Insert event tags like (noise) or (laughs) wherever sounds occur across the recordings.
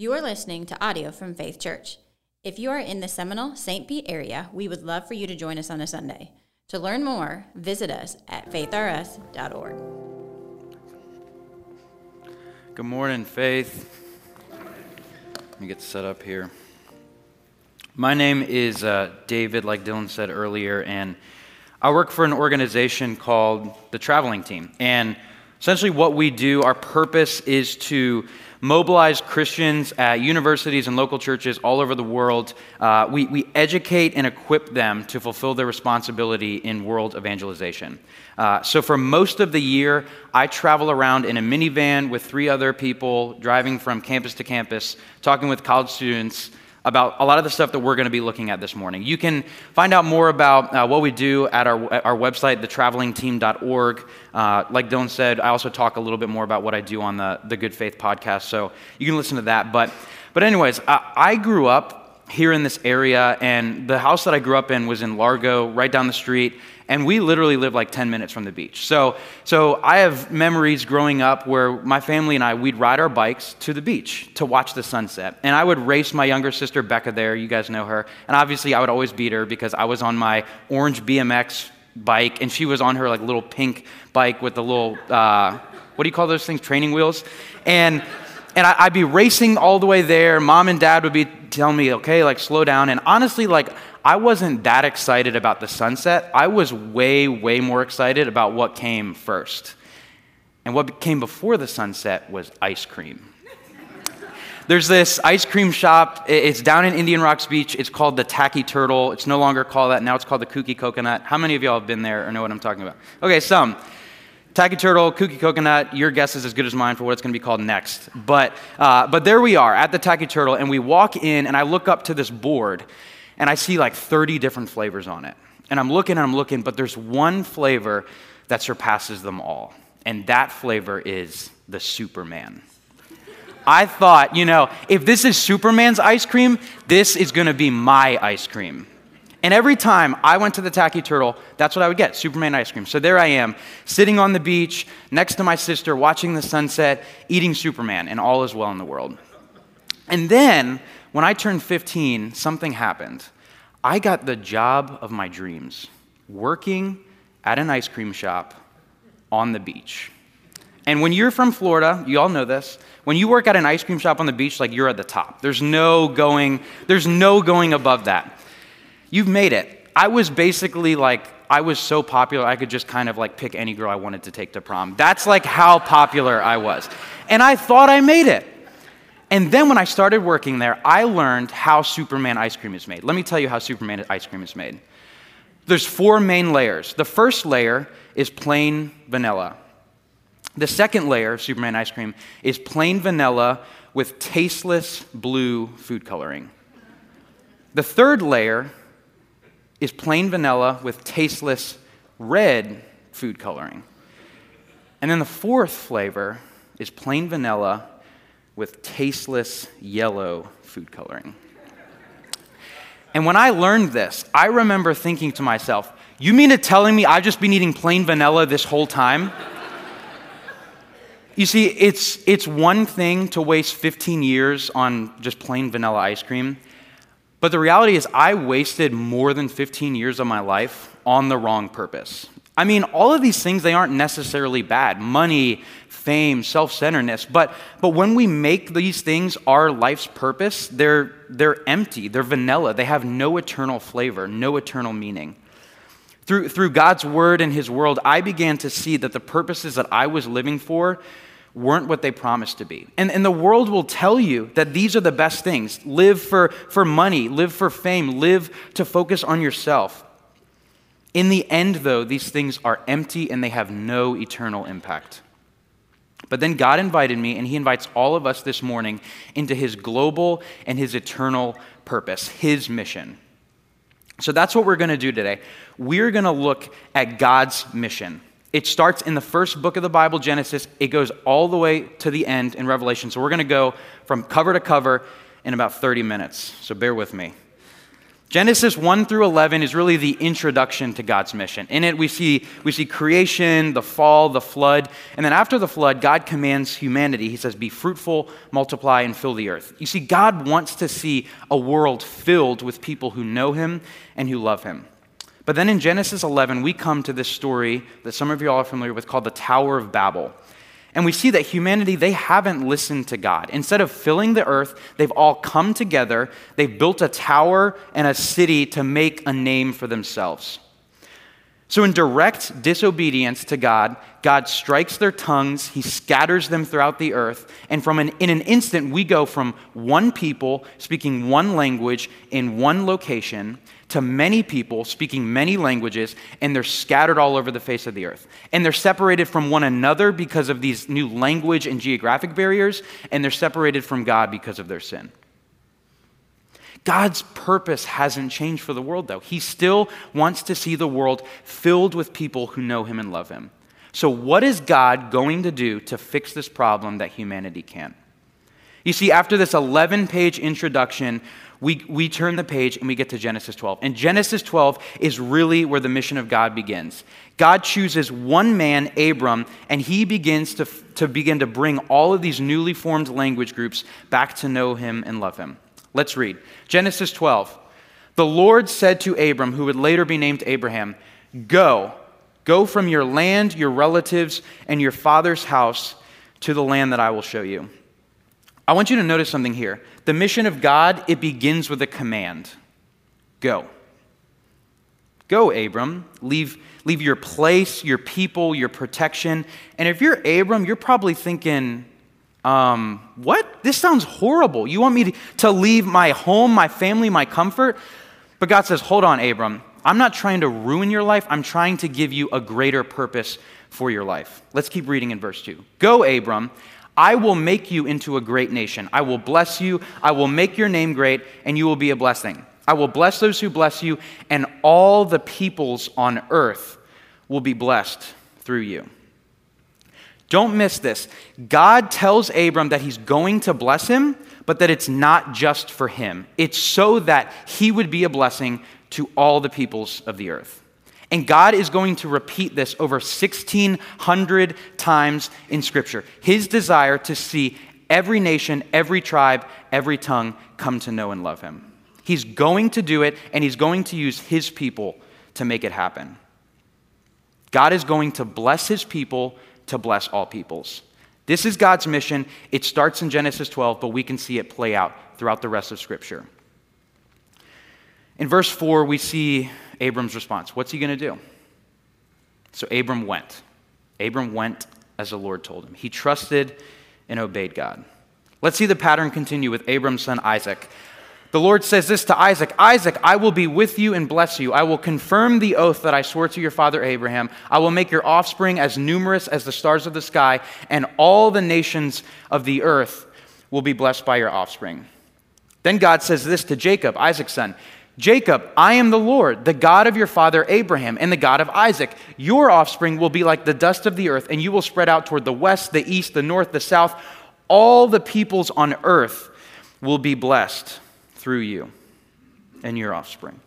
You are listening to audio from Faith Church. If you are in the Seminole St. Pete area, we would love for you to join us on a Sunday. To learn more, visit us at faithrs.org. Good morning, Faith. Let me get set up here. My name is uh, David, like Dylan said earlier, and I work for an organization called the Traveling Team. And essentially, what we do, our purpose is to mobilize Christians at universities and local churches all over the world. Uh, we, we educate and equip them to fulfill their responsibility in world evangelization. Uh, so, for most of the year, I travel around in a minivan with three other people, driving from campus to campus, talking with college students about a lot of the stuff that we're going to be looking at this morning. You can find out more about uh, what we do at our, at our website, thetravelingteam.org. Uh, like Dylan said, I also talk a little bit more about what I do on the, the Good Faith podcast, so you can listen to that. But, but anyways, I, I grew up here in this area, and the house that I grew up in was in Largo, right down the street and we literally live like 10 minutes from the beach. So, so I have memories growing up where my family and I, we'd ride our bikes to the beach to watch the sunset. And I would race my younger sister, Becca, there. You guys know her. And obviously, I would always beat her because I was on my orange BMX bike and she was on her like little pink bike with the little, uh, what do you call those things? Training wheels. And and I, would be racing all the way there. Mom and dad would be telling me, okay, like slow down. And honestly, like I wasn't that excited about the sunset. I was way, way more excited about what came first. And what came before the sunset was ice cream. There's this ice cream shop. It's down in Indian Rocks Beach. It's called the Tacky Turtle. It's no longer called that. Now it's called the Kooky Coconut. How many of y'all have been there or know what I'm talking about? Okay, some. Tacky Turtle, Kooky Coconut, your guess is as good as mine for what it's going to be called next. But, uh, but there we are at the Tacky Turtle, and we walk in, and I look up to this board, and I see like 30 different flavors on it. And I'm looking and I'm looking, but there's one flavor that surpasses them all, and that flavor is the Superman. I thought, you know, if this is Superman's ice cream, this is gonna be my ice cream. And every time I went to the Tacky Turtle, that's what I would get Superman ice cream. So there I am, sitting on the beach next to my sister, watching the sunset, eating Superman, and all is well in the world. And then when I turned 15, something happened. I got the job of my dreams, working at an ice cream shop on the beach. And when you're from Florida, you all know this. When you work at an ice cream shop on the beach, like you're at the top. There's no going, there's no going above that. You've made it. I was basically like, I was so popular, I could just kind of like pick any girl I wanted to take to prom. That's like how popular I was. And I thought I made it. And then when I started working there, I learned how Superman ice cream is made. Let me tell you how Superman ice cream is made. There's four main layers. The first layer is plain vanilla. The second layer of Superman ice cream is plain vanilla with tasteless blue food coloring. The third layer is plain vanilla with tasteless red food coloring. And then the fourth flavor is plain vanilla with tasteless yellow food coloring. And when I learned this, I remember thinking to myself, you mean to telling me I've just been eating plain vanilla this whole time? you see, it's, it's one thing to waste 15 years on just plain vanilla ice cream, but the reality is, I wasted more than 15 years of my life on the wrong purpose. I mean, all of these things, they aren't necessarily bad money, fame, self centeredness. But, but when we make these things our life's purpose, they're, they're empty, they're vanilla, they have no eternal flavor, no eternal meaning. Through, through God's word and his world, I began to see that the purposes that I was living for weren't what they promised to be. And, and the world will tell you that these are the best things live for, for money, live for fame, live to focus on yourself. In the end, though, these things are empty and they have no eternal impact. But then God invited me, and He invites all of us this morning into His global and His eternal purpose, His mission. So that's what we're going to do today. We're going to look at God's mission. It starts in the first book of the Bible, Genesis. It goes all the way to the end in Revelation. So we're going to go from cover to cover in about 30 minutes. So bear with me. Genesis 1 through 11 is really the introduction to God's mission. In it, we see, we see creation, the fall, the flood. And then after the flood, God commands humanity. He says, Be fruitful, multiply, and fill the earth. You see, God wants to see a world filled with people who know Him and who love Him. But then in Genesis 11, we come to this story that some of you all are familiar with called the Tower of Babel. And we see that humanity, they haven't listened to God. Instead of filling the earth, they've all come together. They've built a tower and a city to make a name for themselves. So, in direct disobedience to God, God strikes their tongues, He scatters them throughout the earth, and from an, in an instant, we go from one people speaking one language in one location to many people speaking many languages, and they're scattered all over the face of the earth. And they're separated from one another because of these new language and geographic barriers, and they're separated from God because of their sin. God's purpose hasn't changed for the world, though. He still wants to see the world filled with people who know Him and love Him. So, what is God going to do to fix this problem that humanity can't? You see, after this 11 page introduction, we, we turn the page and we get to Genesis 12. And Genesis 12 is really where the mission of God begins. God chooses one man, Abram, and he begins to, to begin to bring all of these newly formed language groups back to know him and love him. Let's read Genesis 12. The Lord said to Abram, who would later be named Abraham, Go, go from your land, your relatives, and your father's house to the land that I will show you. I want you to notice something here. The mission of God, it begins with a command Go. Go, Abram. Leave, leave your place, your people, your protection. And if you're Abram, you're probably thinking, um, what? This sounds horrible. You want me to, to leave my home, my family, my comfort? But God says, hold on, Abram. I'm not trying to ruin your life. I'm trying to give you a greater purpose for your life. Let's keep reading in verse 2. Go, Abram. I will make you into a great nation. I will bless you. I will make your name great, and you will be a blessing. I will bless those who bless you, and all the peoples on earth will be blessed through you. Don't miss this. God tells Abram that he's going to bless him, but that it's not just for him. It's so that he would be a blessing to all the peoples of the earth. And God is going to repeat this over 1,600 times in Scripture. His desire to see every nation, every tribe, every tongue come to know and love Him. He's going to do it, and He's going to use His people to make it happen. God is going to bless His people to bless all peoples. This is God's mission. It starts in Genesis 12, but we can see it play out throughout the rest of Scripture. In verse 4, we see Abram's response. What's he going to do? So Abram went. Abram went as the Lord told him. He trusted and obeyed God. Let's see the pattern continue with Abram's son Isaac. The Lord says this to Isaac Isaac, I will be with you and bless you. I will confirm the oath that I swore to your father Abraham. I will make your offspring as numerous as the stars of the sky, and all the nations of the earth will be blessed by your offspring. Then God says this to Jacob, Isaac's son Jacob, I am the Lord, the God of your father Abraham, and the God of Isaac. Your offspring will be like the dust of the earth, and you will spread out toward the west, the east, the north, the south. All the peoples on earth will be blessed through you and your offspring.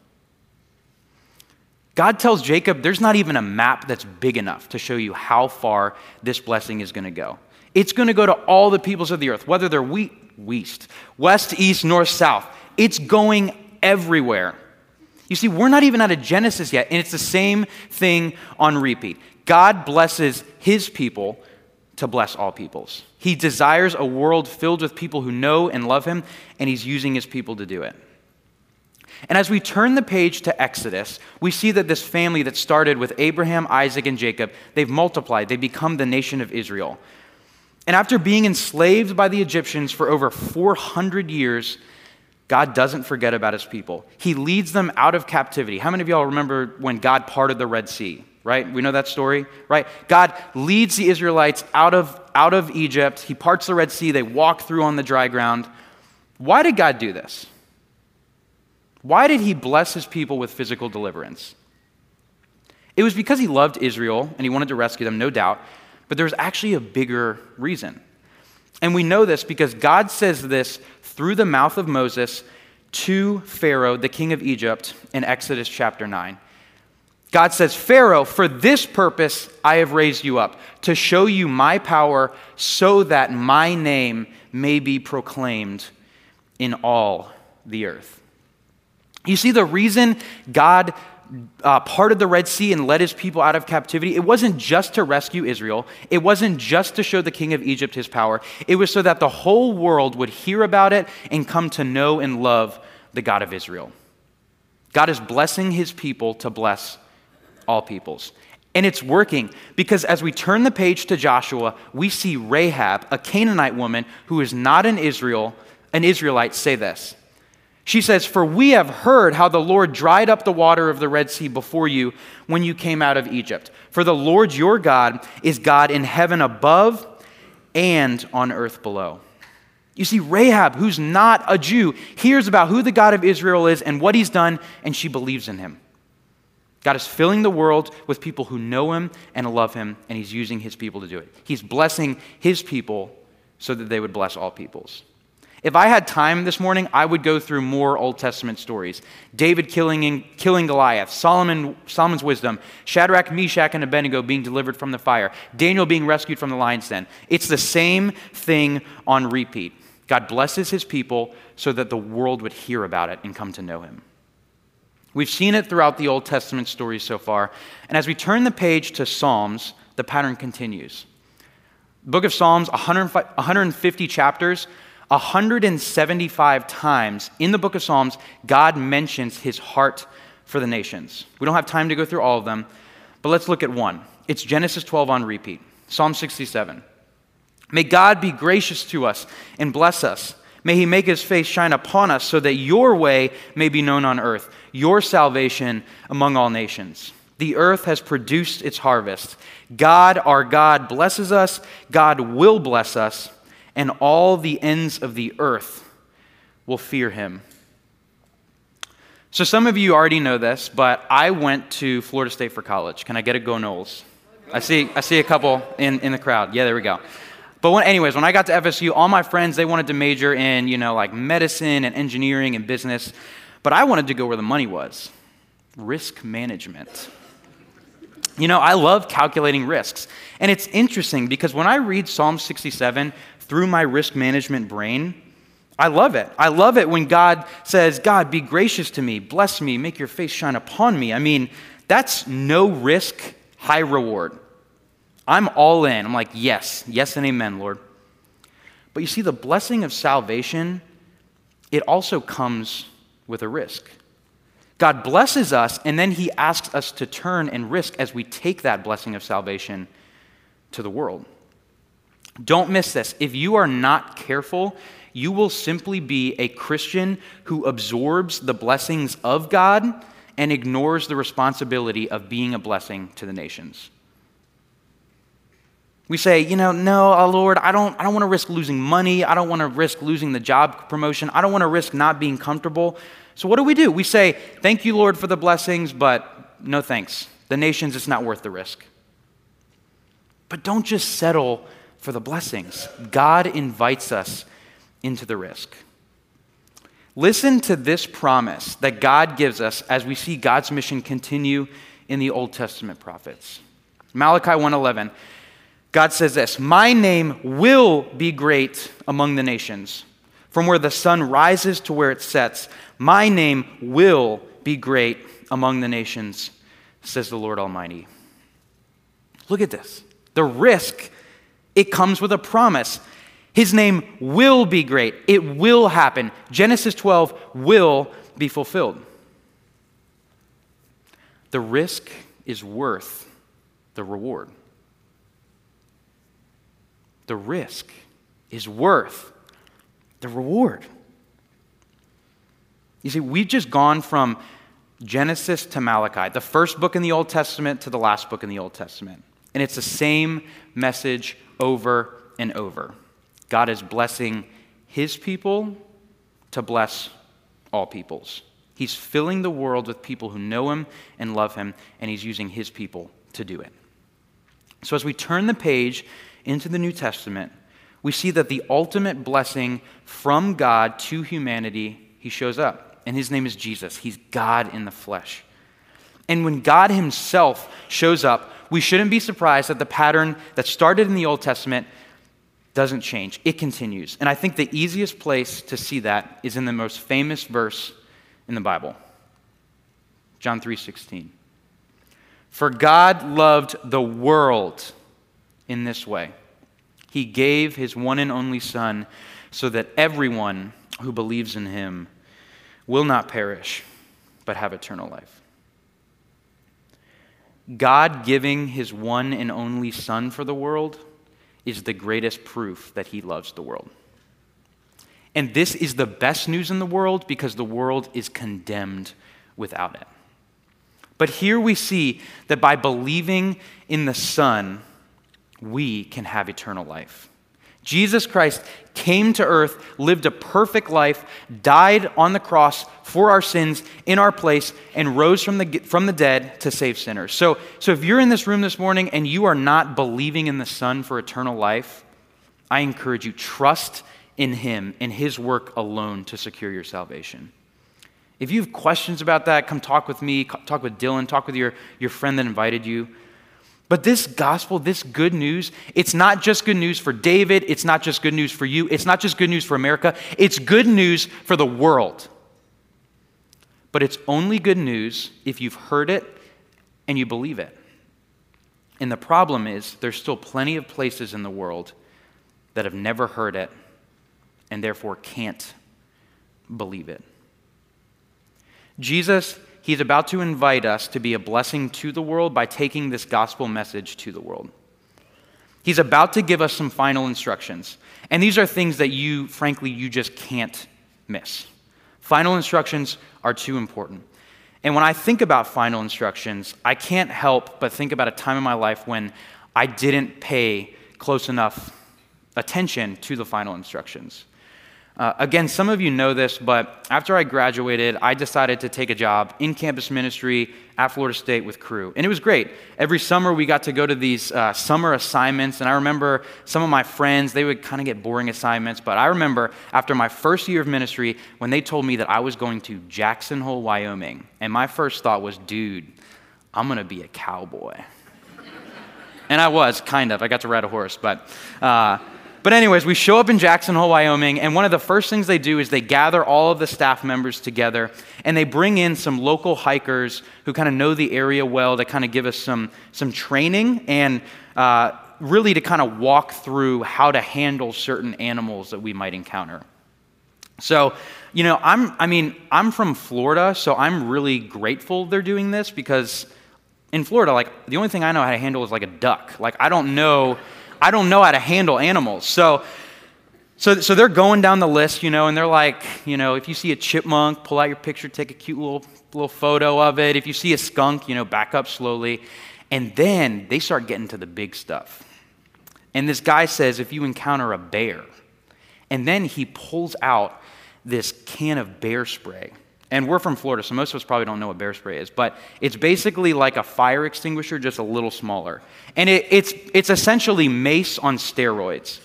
God tells Jacob there's not even a map that's big enough to show you how far this blessing is going to go. It's going to go to all the peoples of the earth, whether they're wheat, west, west, east, north, south. It's going everywhere. You see, we're not even out of Genesis yet, and it's the same thing on repeat. God blesses his people to bless all peoples. He desires a world filled with people who know and love him, and he's using his people to do it. And as we turn the page to Exodus, we see that this family that started with Abraham, Isaac, and Jacob, they've multiplied. They become the nation of Israel. And after being enslaved by the Egyptians for over 400 years, God doesn't forget about his people. He leads them out of captivity. How many of y'all remember when God parted the Red Sea? Right? We know that story, right? God leads the Israelites out of, out of Egypt. He parts the Red Sea. They walk through on the dry ground. Why did God do this? Why did he bless his people with physical deliverance? It was because he loved Israel and he wanted to rescue them, no doubt, but there was actually a bigger reason. And we know this because God says this through the mouth of Moses to Pharaoh, the king of Egypt, in Exodus chapter 9. God says, Pharaoh, for this purpose I have raised you up, to show you my power, so that my name may be proclaimed in all the earth. You see, the reason God uh, parted the Red Sea and led his people out of captivity, it wasn't just to rescue Israel. It wasn't just to show the king of Egypt his power. It was so that the whole world would hear about it and come to know and love the God of Israel. God is blessing his people to bless all peoples. And it's working because as we turn the page to Joshua, we see Rahab, a Canaanite woman who is not an Israel, an Israelite, say this. She says, For we have heard how the Lord dried up the water of the Red Sea before you when you came out of Egypt. For the Lord your God is God in heaven above and on earth below. You see, Rahab, who's not a Jew, hears about who the God of Israel is and what he's done, and she believes in him. God is filling the world with people who know him and love him, and he's using his people to do it. He's blessing his people so that they would bless all peoples. If I had time this morning, I would go through more Old Testament stories. David killing, killing Goliath, Solomon, Solomon's wisdom, Shadrach, Meshach, and Abednego being delivered from the fire, Daniel being rescued from the lion's den. It's the same thing on repeat. God blesses his people so that the world would hear about it and come to know him. We've seen it throughout the Old Testament stories so far. And as we turn the page to Psalms, the pattern continues. Book of Psalms, 150 chapters, 175 times in the book of Psalms, God mentions his heart for the nations. We don't have time to go through all of them, but let's look at one. It's Genesis 12 on repeat. Psalm 67. May God be gracious to us and bless us May he make his face shine upon us so that your way may be known on earth, your salvation among all nations. The earth has produced its harvest. God, our God, blesses us. God will bless us, and all the ends of the earth will fear him. So, some of you already know this, but I went to Florida State for college. Can I get a go Noles? I see, I see a couple in, in the crowd. Yeah, there we go. But when, anyways, when I got to FSU, all my friends, they wanted to major in, you know, like medicine and engineering and business. But I wanted to go where the money was risk management. You know, I love calculating risks. And it's interesting because when I read Psalm 67 through my risk management brain, I love it. I love it when God says, God, be gracious to me, bless me, make your face shine upon me. I mean, that's no risk, high reward. I'm all in. I'm like, yes, yes, and amen, Lord. But you see, the blessing of salvation, it also comes with a risk. God blesses us, and then He asks us to turn and risk as we take that blessing of salvation to the world. Don't miss this. If you are not careful, you will simply be a Christian who absorbs the blessings of God and ignores the responsibility of being a blessing to the nations. We say, you know, no, oh Lord, I don't, I don't want to risk losing money. I don't want to risk losing the job promotion. I don't want to risk not being comfortable. So what do we do? We say, thank you, Lord, for the blessings, but no thanks. The nations, it's not worth the risk. But don't just settle for the blessings. God invites us into the risk. Listen to this promise that God gives us as we see God's mission continue in the Old Testament prophets. Malachi 1:11 God says this My name will be great among the nations. From where the sun rises to where it sets, my name will be great among the nations, says the Lord Almighty. Look at this. The risk, it comes with a promise. His name will be great. It will happen. Genesis 12 will be fulfilled. The risk is worth the reward the risk is worth the reward. You see, we've just gone from Genesis to Malachi, the first book in the Old Testament to the last book in the Old Testament. And it's the same message over and over. God is blessing his people to bless all peoples. He's filling the world with people who know him and love him, and he's using his people to do it. So as we turn the page into the New Testament, we see that the ultimate blessing from God to humanity he shows up, and his name is Jesus. He's God in the flesh. And when God himself shows up, we shouldn't be surprised that the pattern that started in the Old Testament doesn't change. It continues. And I think the easiest place to see that is in the most famous verse in the Bible. John 3:16. For God loved the world in this way. He gave his one and only son so that everyone who believes in him will not perish but have eternal life. God giving his one and only son for the world is the greatest proof that he loves the world. And this is the best news in the world because the world is condemned without it. But here we see that by believing in the Son, we can have eternal life. Jesus Christ came to earth, lived a perfect life, died on the cross for our sins in our place, and rose from the, from the dead to save sinners. So, so if you're in this room this morning and you are not believing in the Son for eternal life, I encourage you, trust in Him and His work alone to secure your salvation. If you have questions about that, come talk with me, talk with Dylan, talk with your, your friend that invited you. But this gospel, this good news, it's not just good news for David, it's not just good news for you, it's not just good news for America, it's good news for the world. But it's only good news if you've heard it and you believe it. And the problem is, there's still plenty of places in the world that have never heard it and therefore can't believe it. Jesus he's about to invite us to be a blessing to the world by taking this gospel message to the world. He's about to give us some final instructions. And these are things that you, frankly, you just can't miss. Final instructions are too important. And when I think about final instructions, I can't help but think about a time in my life when I didn't pay close enough attention to the final instructions. Uh, again, some of you know this, but after I graduated, I decided to take a job in campus ministry at Florida State with Cru. And it was great. Every summer, we got to go to these uh, summer assignments. And I remember some of my friends, they would kind of get boring assignments. But I remember after my first year of ministry, when they told me that I was going to Jackson Hole, Wyoming. And my first thought was, dude, I'm going to be a cowboy. (laughs) and I was, kind of. I got to ride a horse. But. Uh, but, anyways, we show up in Jackson Hole, Wyoming, and one of the first things they do is they gather all of the staff members together and they bring in some local hikers who kind of know the area well to kind of give us some, some training and uh, really to kind of walk through how to handle certain animals that we might encounter. So, you know, I'm, I mean, I'm from Florida, so I'm really grateful they're doing this because in Florida, like, the only thing I know how to handle is like a duck. Like, I don't know I don't know how to handle animals. So, so, so they're going down the list, you know, and they're like, you know, if you see a chipmunk, pull out your picture, take a cute little, little photo of it. If you see a skunk, you know, back up slowly. And then they start getting to the big stuff. And this guy says, if you encounter a bear, and then he pulls out this can of bear spray. And we're from Florida, so most of us probably don't know what bear spray is, but it's basically like a fire extinguisher, just a little smaller. And it, it's, it's essentially mace on steroids.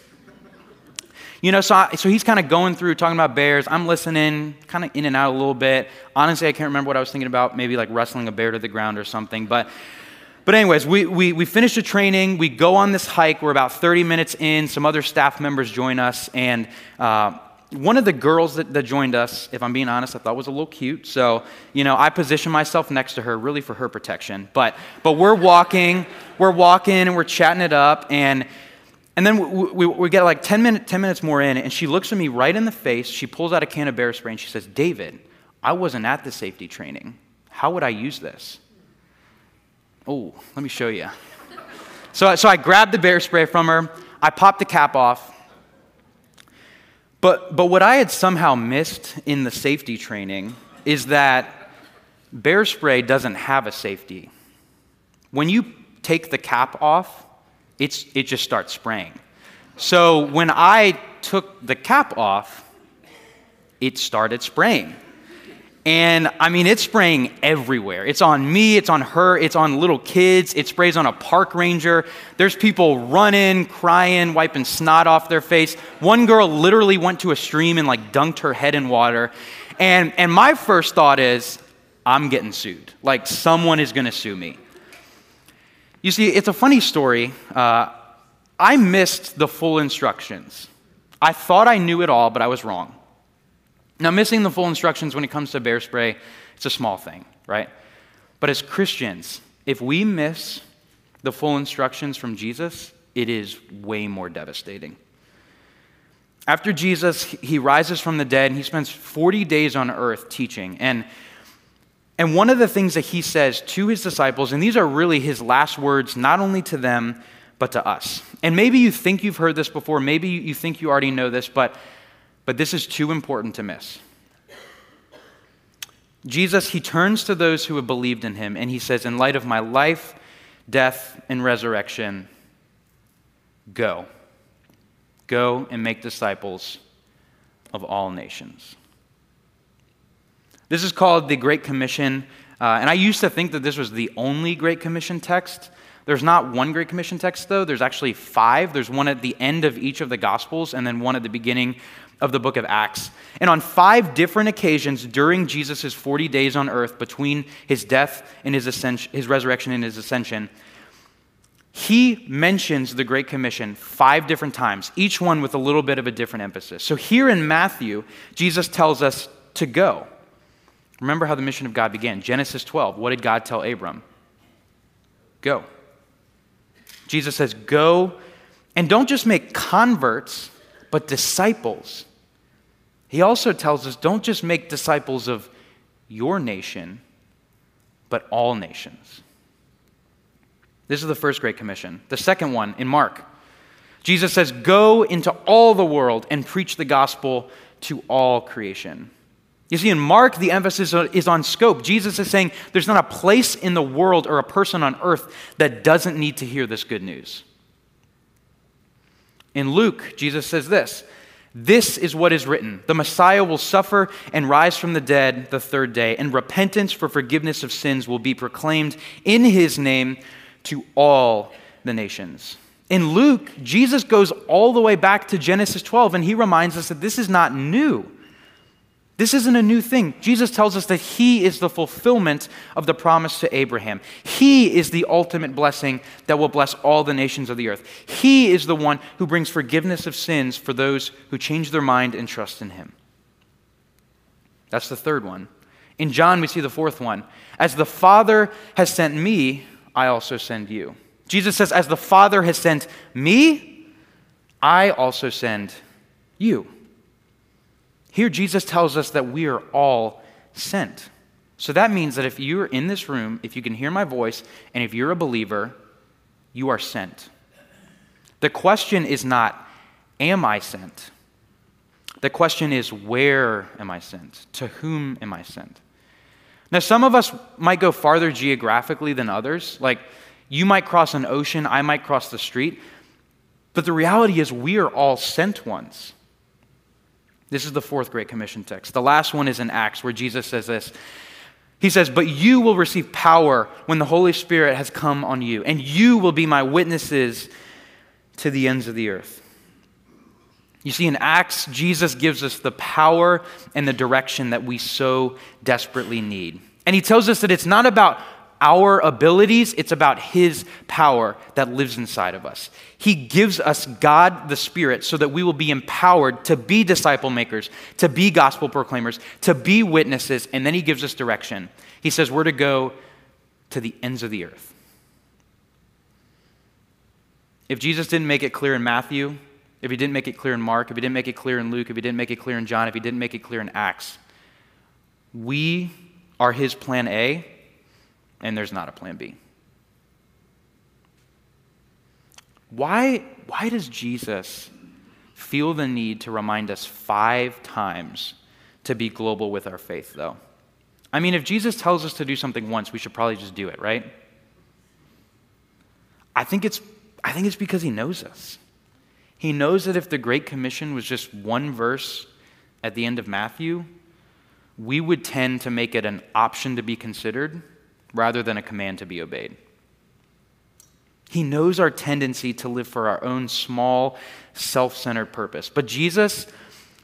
You know, so, I, so he's kind of going through talking about bears. I'm listening, kind of in and out a little bit. Honestly, I can't remember what I was thinking about, maybe like wrestling a bear to the ground or something. But, but anyways, we, we, we finish the training. We go on this hike. We're about 30 minutes in. Some other staff members join us. And uh, one of the girls that, that, joined us, if I'm being honest, I thought was a little cute. So, you know, I positioned myself next to her really for her protection. But, but we're walking, we're walking and we're chatting it up. And, and then we, we, we get like 10, minute, 10 minutes more in, and she looks at me right in the face. She pulls out a can of bear spray and she says, David, I wasn't at the safety training. How would I use this? Oh, let me show you. So, so I grabbed the bear spray from her. I popped the cap off. But, but what I had somehow missed in the safety training is that bear spray doesn't have a safety. When you take the cap off, it's, it just starts spraying. So when I took the cap off, it started spraying. And I mean, it's spraying everywhere. It's on me, it's on her, it's on little kids, it sprays on a park ranger. There's people running, crying, wiping snot off their face. One girl literally went to a stream and like dunked her head in water. And, and my first thought is, I'm getting sued. Like, someone is to sue me. You see, it's a funny story. Uh, I missed the full instructions. I thought I knew it all, but I was wrong. Now, missing the full instructions when it comes to bear spray, it's a small thing, right? But as Christians, if we miss the full instructions from Jesus, it is way more devastating. After Jesus, he rises from the dead and he spends 40 days on earth teaching. And, and one of the things that he says to his disciples, and these are really his last words, not only to them, but to us. And maybe you think you've heard this before, maybe you think you already know this, but but this is too important to miss. Jesus, he turns to those who have believed in him and he says, In light of my life, death, and resurrection, go. Go and make disciples of all nations. This is called the Great Commission. Uh, and I used to think that this was the only Great Commission text. There's not one Great Commission text, though. There's actually five. There's one at the end of each of the Gospels, and then one at the beginning of the book of Acts. And on five different occasions during Jesus' 40 days on earth, between his death and his, ascension, his resurrection and his ascension, he mentions the Great Commission five different times, each one with a little bit of a different emphasis. So here in Matthew, Jesus tells us to go. Remember how the mission of God began. Genesis 12. What did God tell Abram? Go. Jesus says, Go and don't just make converts, but disciples. He also tells us don't just make disciples of your nation, but all nations. This is the first Great Commission. The second one in Mark, Jesus says, Go into all the world and preach the gospel to all creation. You see, in Mark, the emphasis is on scope. Jesus is saying there's not a place in the world or a person on earth that doesn't need to hear this good news. In Luke, Jesus says this This is what is written The Messiah will suffer and rise from the dead the third day, and repentance for forgiveness of sins will be proclaimed in his name to all the nations. In Luke, Jesus goes all the way back to Genesis 12, and he reminds us that this is not new. This isn't a new thing. Jesus tells us that He is the fulfillment of the promise to Abraham. He is the ultimate blessing that will bless all the nations of the earth. He is the one who brings forgiveness of sins for those who change their mind and trust in Him. That's the third one. In John, we see the fourth one. As the Father has sent me, I also send you. Jesus says, As the Father has sent me, I also send you. Here, Jesus tells us that we are all sent. So that means that if you're in this room, if you can hear my voice, and if you're a believer, you are sent. The question is not, Am I sent? The question is, Where am I sent? To whom am I sent? Now, some of us might go farther geographically than others. Like, you might cross an ocean, I might cross the street. But the reality is, we are all sent ones. This is the fourth Great Commission text. The last one is in Acts, where Jesus says this. He says, But you will receive power when the Holy Spirit has come on you, and you will be my witnesses to the ends of the earth. You see, in Acts, Jesus gives us the power and the direction that we so desperately need. And he tells us that it's not about our abilities, it's about His power that lives inside of us. He gives us God the Spirit so that we will be empowered to be disciple makers, to be gospel proclaimers, to be witnesses, and then He gives us direction. He says we're to go to the ends of the earth. If Jesus didn't make it clear in Matthew, if He didn't make it clear in Mark, if He didn't make it clear in Luke, if He didn't make it clear in John, if He didn't make it clear in Acts, we are His plan A and there's not a plan B. Why, why does Jesus feel the need to remind us five times to be global with our faith, though? I mean, if Jesus tells us to do something once, we should probably just do it, right? I think it's, I think it's because he knows us. He knows that if the Great Commission was just one verse at the end of Matthew, we would tend to make it an option to be considered rather than a command to be obeyed. He knows our tendency to live for our own small, self centered purpose. But Jesus,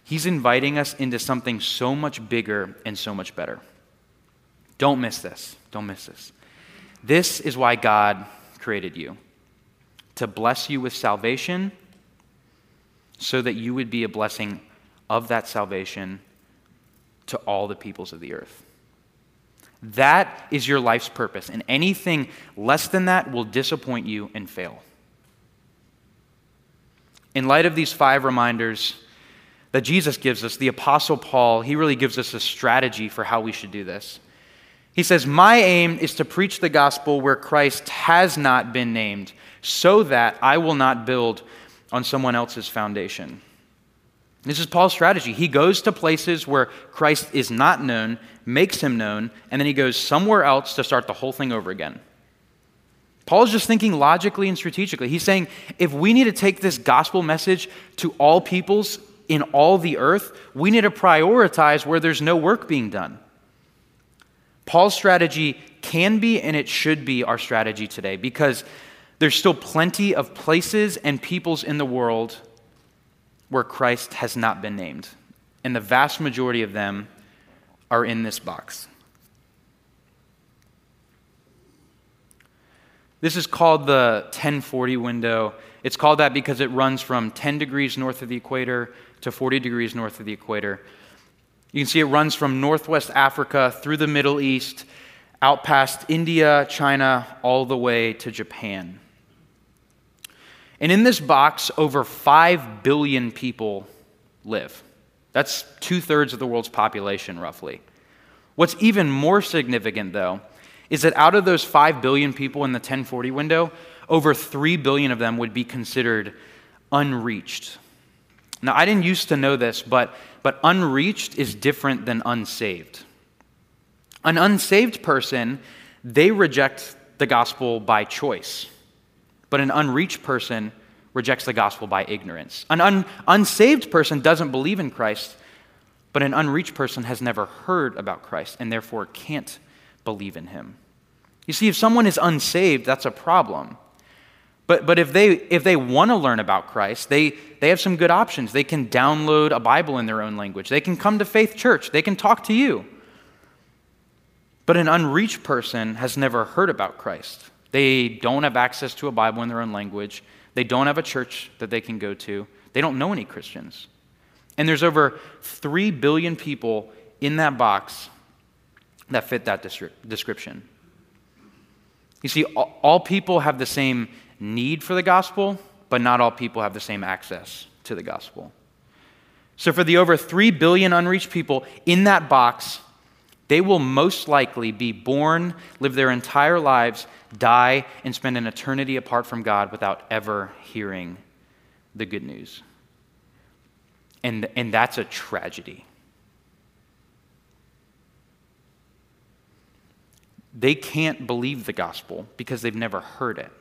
He's inviting us into something so much bigger and so much better. Don't miss this. Don't miss this. This is why God created you to bless you with salvation so that you would be a blessing of that salvation to all the peoples of the earth. That is your life's purpose, and anything less than that will disappoint you and fail. In light of these five reminders that Jesus gives us, the Apostle Paul, he really gives us a strategy for how we should do this. He says, My aim is to preach the gospel where Christ has not been named, so that I will not build on someone else's foundation. This is Paul's strategy. He goes to places where Christ is not known, makes him known, and then he goes somewhere else to start the whole thing over again. Paul's just thinking logically and strategically. He's saying if we need to take this gospel message to all peoples in all the earth, we need to prioritize where there's no work being done. Paul's strategy can be and it should be our strategy today because there's still plenty of places and peoples in the world where Christ has not been named. And the vast majority of them are in this box. This is called the 1040 window. It's called that because it runs from 10 degrees north of the equator to 40 degrees north of the equator. You can see it runs from northwest Africa through the Middle East, out past India, China, all the way to Japan. And in this box, over 5 billion people live. That's two thirds of the world's population, roughly. What's even more significant, though, is that out of those 5 billion people in the 1040 window, over 3 billion of them would be considered unreached. Now, I didn't used to know this, but, but unreached is different than unsaved. An unsaved person, they reject the gospel by choice, but an unreached person rejects the gospel by ignorance. An un- unsaved person doesn't believe in Christ, but an unreached person has never heard about Christ and therefore can't believe in him. You see, if someone is unsaved, that's a problem. But, but if they, if they want to learn about Christ, they, they have some good options. They can download a Bible in their own language, they can come to Faith Church, they can talk to you. But an unreached person has never heard about Christ. They don't have access to a Bible in their own language, they don't have a church that they can go to, they don't know any Christians. And there's over 3 billion people in that box that fit that description. You see, all people have the same need for the gospel, but not all people have the same access to the gospel. So, for the over 3 billion unreached people in that box, they will most likely be born, live their entire lives, die, and spend an eternity apart from God without ever hearing the good news. And, and that's a tragedy. They can't believe the gospel because they've never heard it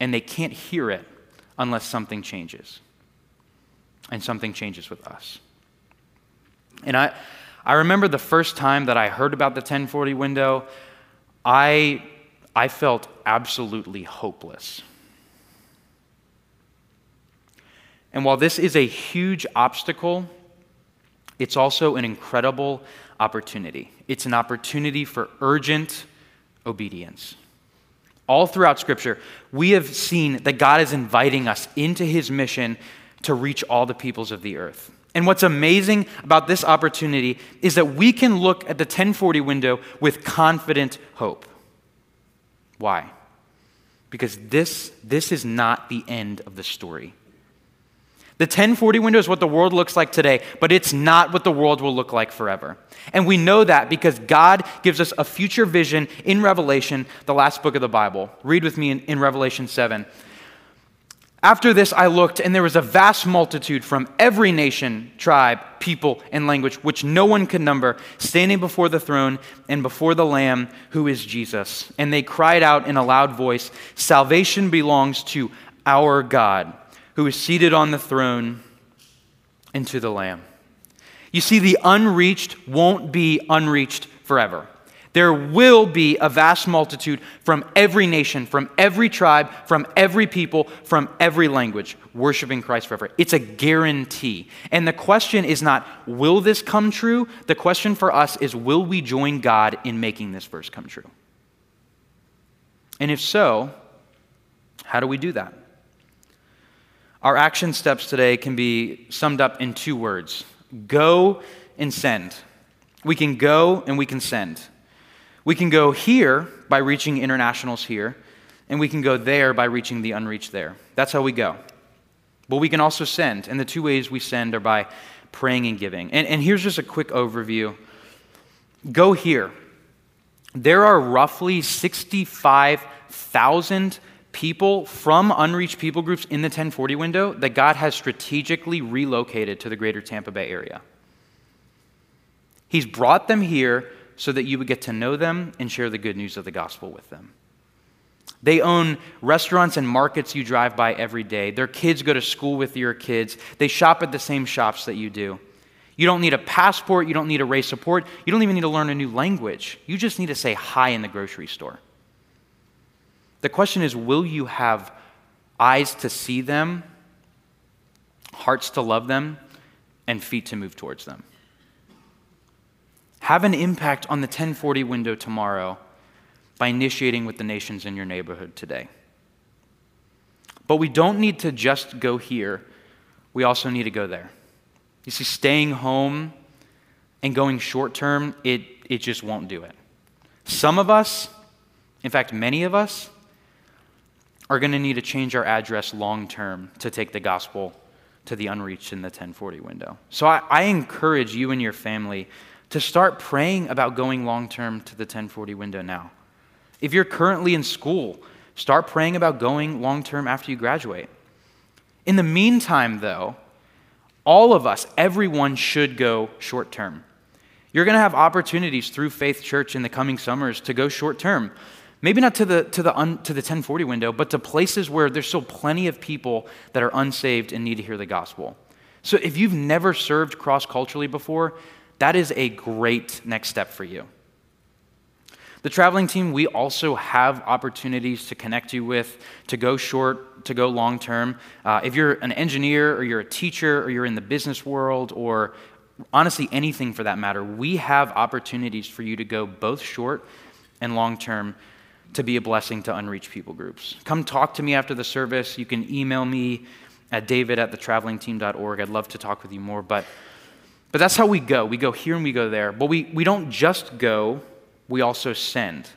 and they can't hear it unless something changes. And something changes with us. And I, I remember the first time that I heard about the 1040 window, I, I felt absolutely hopeless. And while this is a huge obstacle, it's also an incredible opportunity. It's an opportunity for urgent obedience. All throughout Scripture, we have seen that God is inviting us into his mission to reach all the peoples of the earth. And what's amazing about this opportunity is that we can look at the 1040 window with confident hope. Why? Because this, this is not the end of the story. The 1040 window is what the world looks like today, but it's not what the world will look like forever. And we know that because God gives us a future vision in Revelation, the last book of the Bible. Read with me in, in Revelation 7. After this, I looked, and there was a vast multitude from every nation, tribe, people, and language, which no one could number, standing before the throne and before the Lamb, who is Jesus. And they cried out in a loud voice Salvation belongs to our God who is seated on the throne, and to the Lamb. You see, the unreached won't be unreached forever. There will be a vast multitude from every nation, from every tribe, from every people, from every language, worshiping Christ forever. It's a guarantee. And the question is not, will this come true? The question for us is, will we join God in making this verse come true? And if so, how do we do that? Our action steps today can be summed up in two words go and send. We can go and we can send. We can go here by reaching internationals here, and we can go there by reaching the unreached there. That's how we go. But we can also send, and the two ways we send are by praying and giving. And, and here's just a quick overview go here. There are roughly 65,000 people from unreached people groups in the 1040 window that God has strategically relocated to the greater Tampa Bay area. He's brought them here so that you would get to know them and share the good news of the gospel with them. They own restaurants and markets you drive by every day. Their kids go to school with your kids. They shop at the same shops that you do. You don't need a passport. You don't need a race support. You don't even need to learn a new language. You just need to say hi in the grocery store. The question is will you have eyes to see them, hearts to love them, and feet to move towards them? Have an impact on the 1040 window tomorrow by initiating with the nations in your neighborhood today. But we don't need to just go here, we also need to go there. You see, staying home and going short term, it, it just won't do it. Some of us, in fact, many of us, are going to need to change our address long term to take the gospel to the unreached in the 1040 window. So I, I encourage you and your family to start praying about going long term to the 1040 window now. If you're currently in school, start praying about going long term after you graduate. In the meantime, though, all of us, everyone should go short term. You're going to have opportunities through Faith Church in the coming summers to go short term. Maybe not to the, to, the un, to the 1040 window, but to places where there's still plenty of people that are unsaved and need to hear the gospel. So if you've never served cross culturally before, that is a great next step for you. The traveling team, we also have opportunities to connect you with, to go short, to go long term. Uh, if you're an engineer or you're a teacher or you're in the business world or honestly anything for that matter, we have opportunities for you to go both short and long term to be a blessing to unreached people groups. Come talk to me after the service. You can email me at david at thetravelingteam.org. I'd love to talk with you more, but but that's how we go. We go here and we go there. But we, we don't just go, we also send.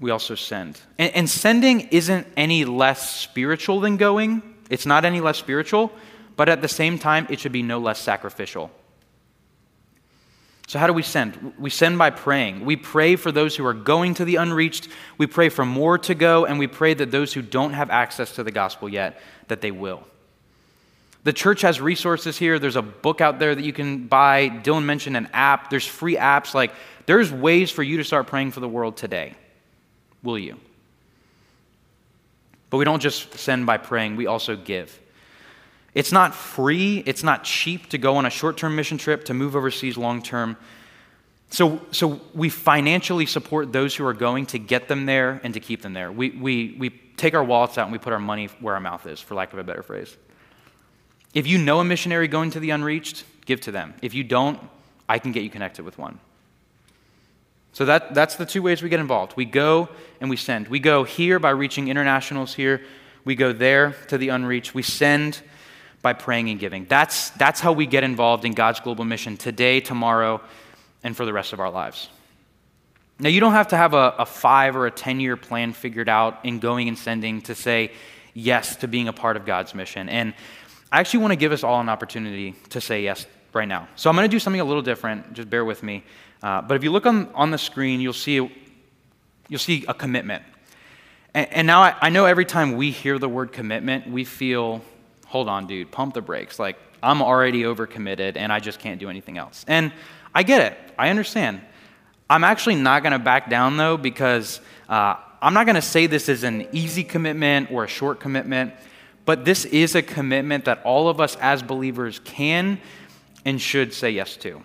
We also send. And, and sending isn't any less spiritual than going, it's not any less spiritual, but at the same time, it should be no less sacrificial. So, how do we send? We send by praying. We pray for those who are going to the unreached. We pray for more to go, and we pray that those who don't have access to the gospel yet, that they will. The church has resources here. There's a book out there that you can buy. Dylan mentioned an app. There's free apps. Like, there's ways for you to start praying for the world today. Will you? But we don't just send by praying, we also give. It's not free, it's not cheap to go on a short term mission trip, to move overseas long term. So, so we financially support those who are going to get them there and to keep them there. We, we, we take our wallets out and we put our money where our mouth is, for lack of a better phrase. If you know a missionary going to the unreached, give to them. If you don't, I can get you connected with one. So that, that's the two ways we get involved. We go and we send. We go here by reaching internationals here. We go there to the unreached. We send by praying and giving. That's, that's how we get involved in God's global mission today, tomorrow, and for the rest of our lives. Now, you don't have to have a, a five or a 10 year plan figured out in going and sending to say yes to being a part of God's mission. And I actually want to give us all an opportunity to say yes right now. So I'm going to do something a little different. Just bear with me. Uh, but if you look on, on the screen, you'll see, you'll see a commitment. And, and now I, I know every time we hear the word commitment, we feel, hold on, dude, pump the brakes. Like, I'm already overcommitted and I just can't do anything else. And I get it. I understand. I'm actually not going to back down, though, because uh, I'm not going to say this is an easy commitment or a short commitment. But this is a commitment that all of us as believers can and should say yes to.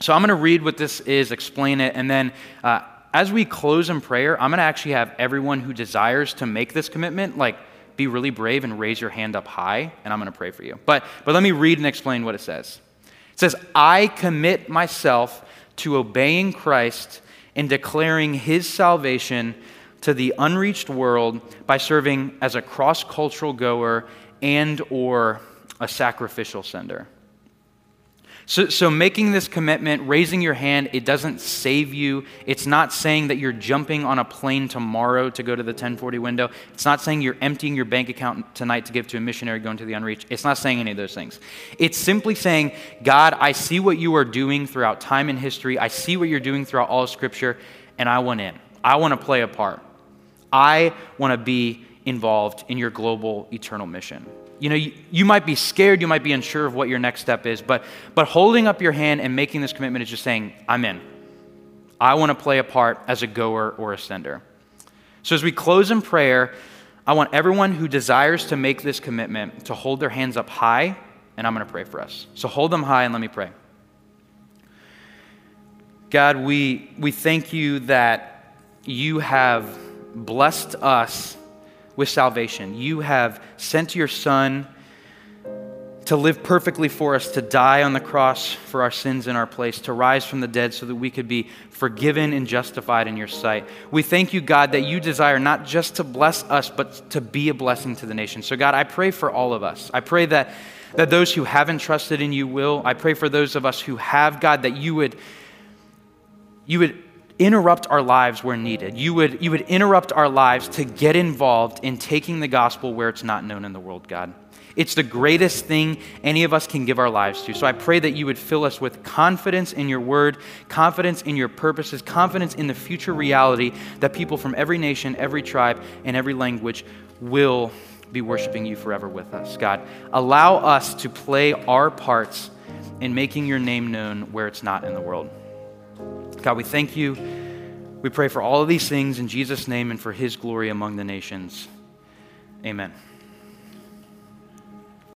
So I'm going to read what this is, explain it, and then uh, as we close in prayer, I'm going to actually have everyone who desires to make this commitment, like, be really brave and raise your hand up high, and I'm going to pray for you. But, but let me read and explain what it says. It says, I commit myself to obeying Christ and declaring his salvation to the unreached world by serving as a cross-cultural goer and or a sacrificial sender. So, so, making this commitment, raising your hand, it doesn't save you. It's not saying that you're jumping on a plane tomorrow to go to the 1040 window. It's not saying you're emptying your bank account tonight to give to a missionary going to the unreached. It's not saying any of those things. It's simply saying, God, I see what you are doing throughout time and history. I see what you're doing throughout all of Scripture, and I want in. I want to play a part. I want to be involved in your global eternal mission. You know, you, you, might be scared, you might be unsure of what your next step is, but, but holding up your hand and making this commitment is just saying, I'm in. I want to play a part as a goer or a sender. So as we close in prayer, I want everyone who desires to make this commitment to hold their hands up high, and I'm going to pray for us. So hold them high and let me pray. God, we, we thank you that you have blessed us with salvation. You have sent your Son to live perfectly for us, to die on the cross for our sins in our place, to rise from the dead so that we could be forgiven and justified in your sight. We thank you, God, that you desire not just to bless us, but to be a blessing to the nation. So, God, I pray for all of us. I pray that, that those who haven't trusted in you will. I pray for those of us who have, God, that you would, you would interrupt our lives where needed. You would, you would interrupt our lives to get involved in taking the gospel where it's not known in the world, God. It's the greatest thing any of us can give our lives to. So I pray that you would fill us with confidence in your word, confidence in your purposes, confidence in the future reality that people from every nation, every tribe, and every language will be worshiping you forever with us. God, allow us to play our parts in making your name known where it's not in the world. God, we thank you. We pray for all of these things in Jesus' name and for his glory among the nations. Amen.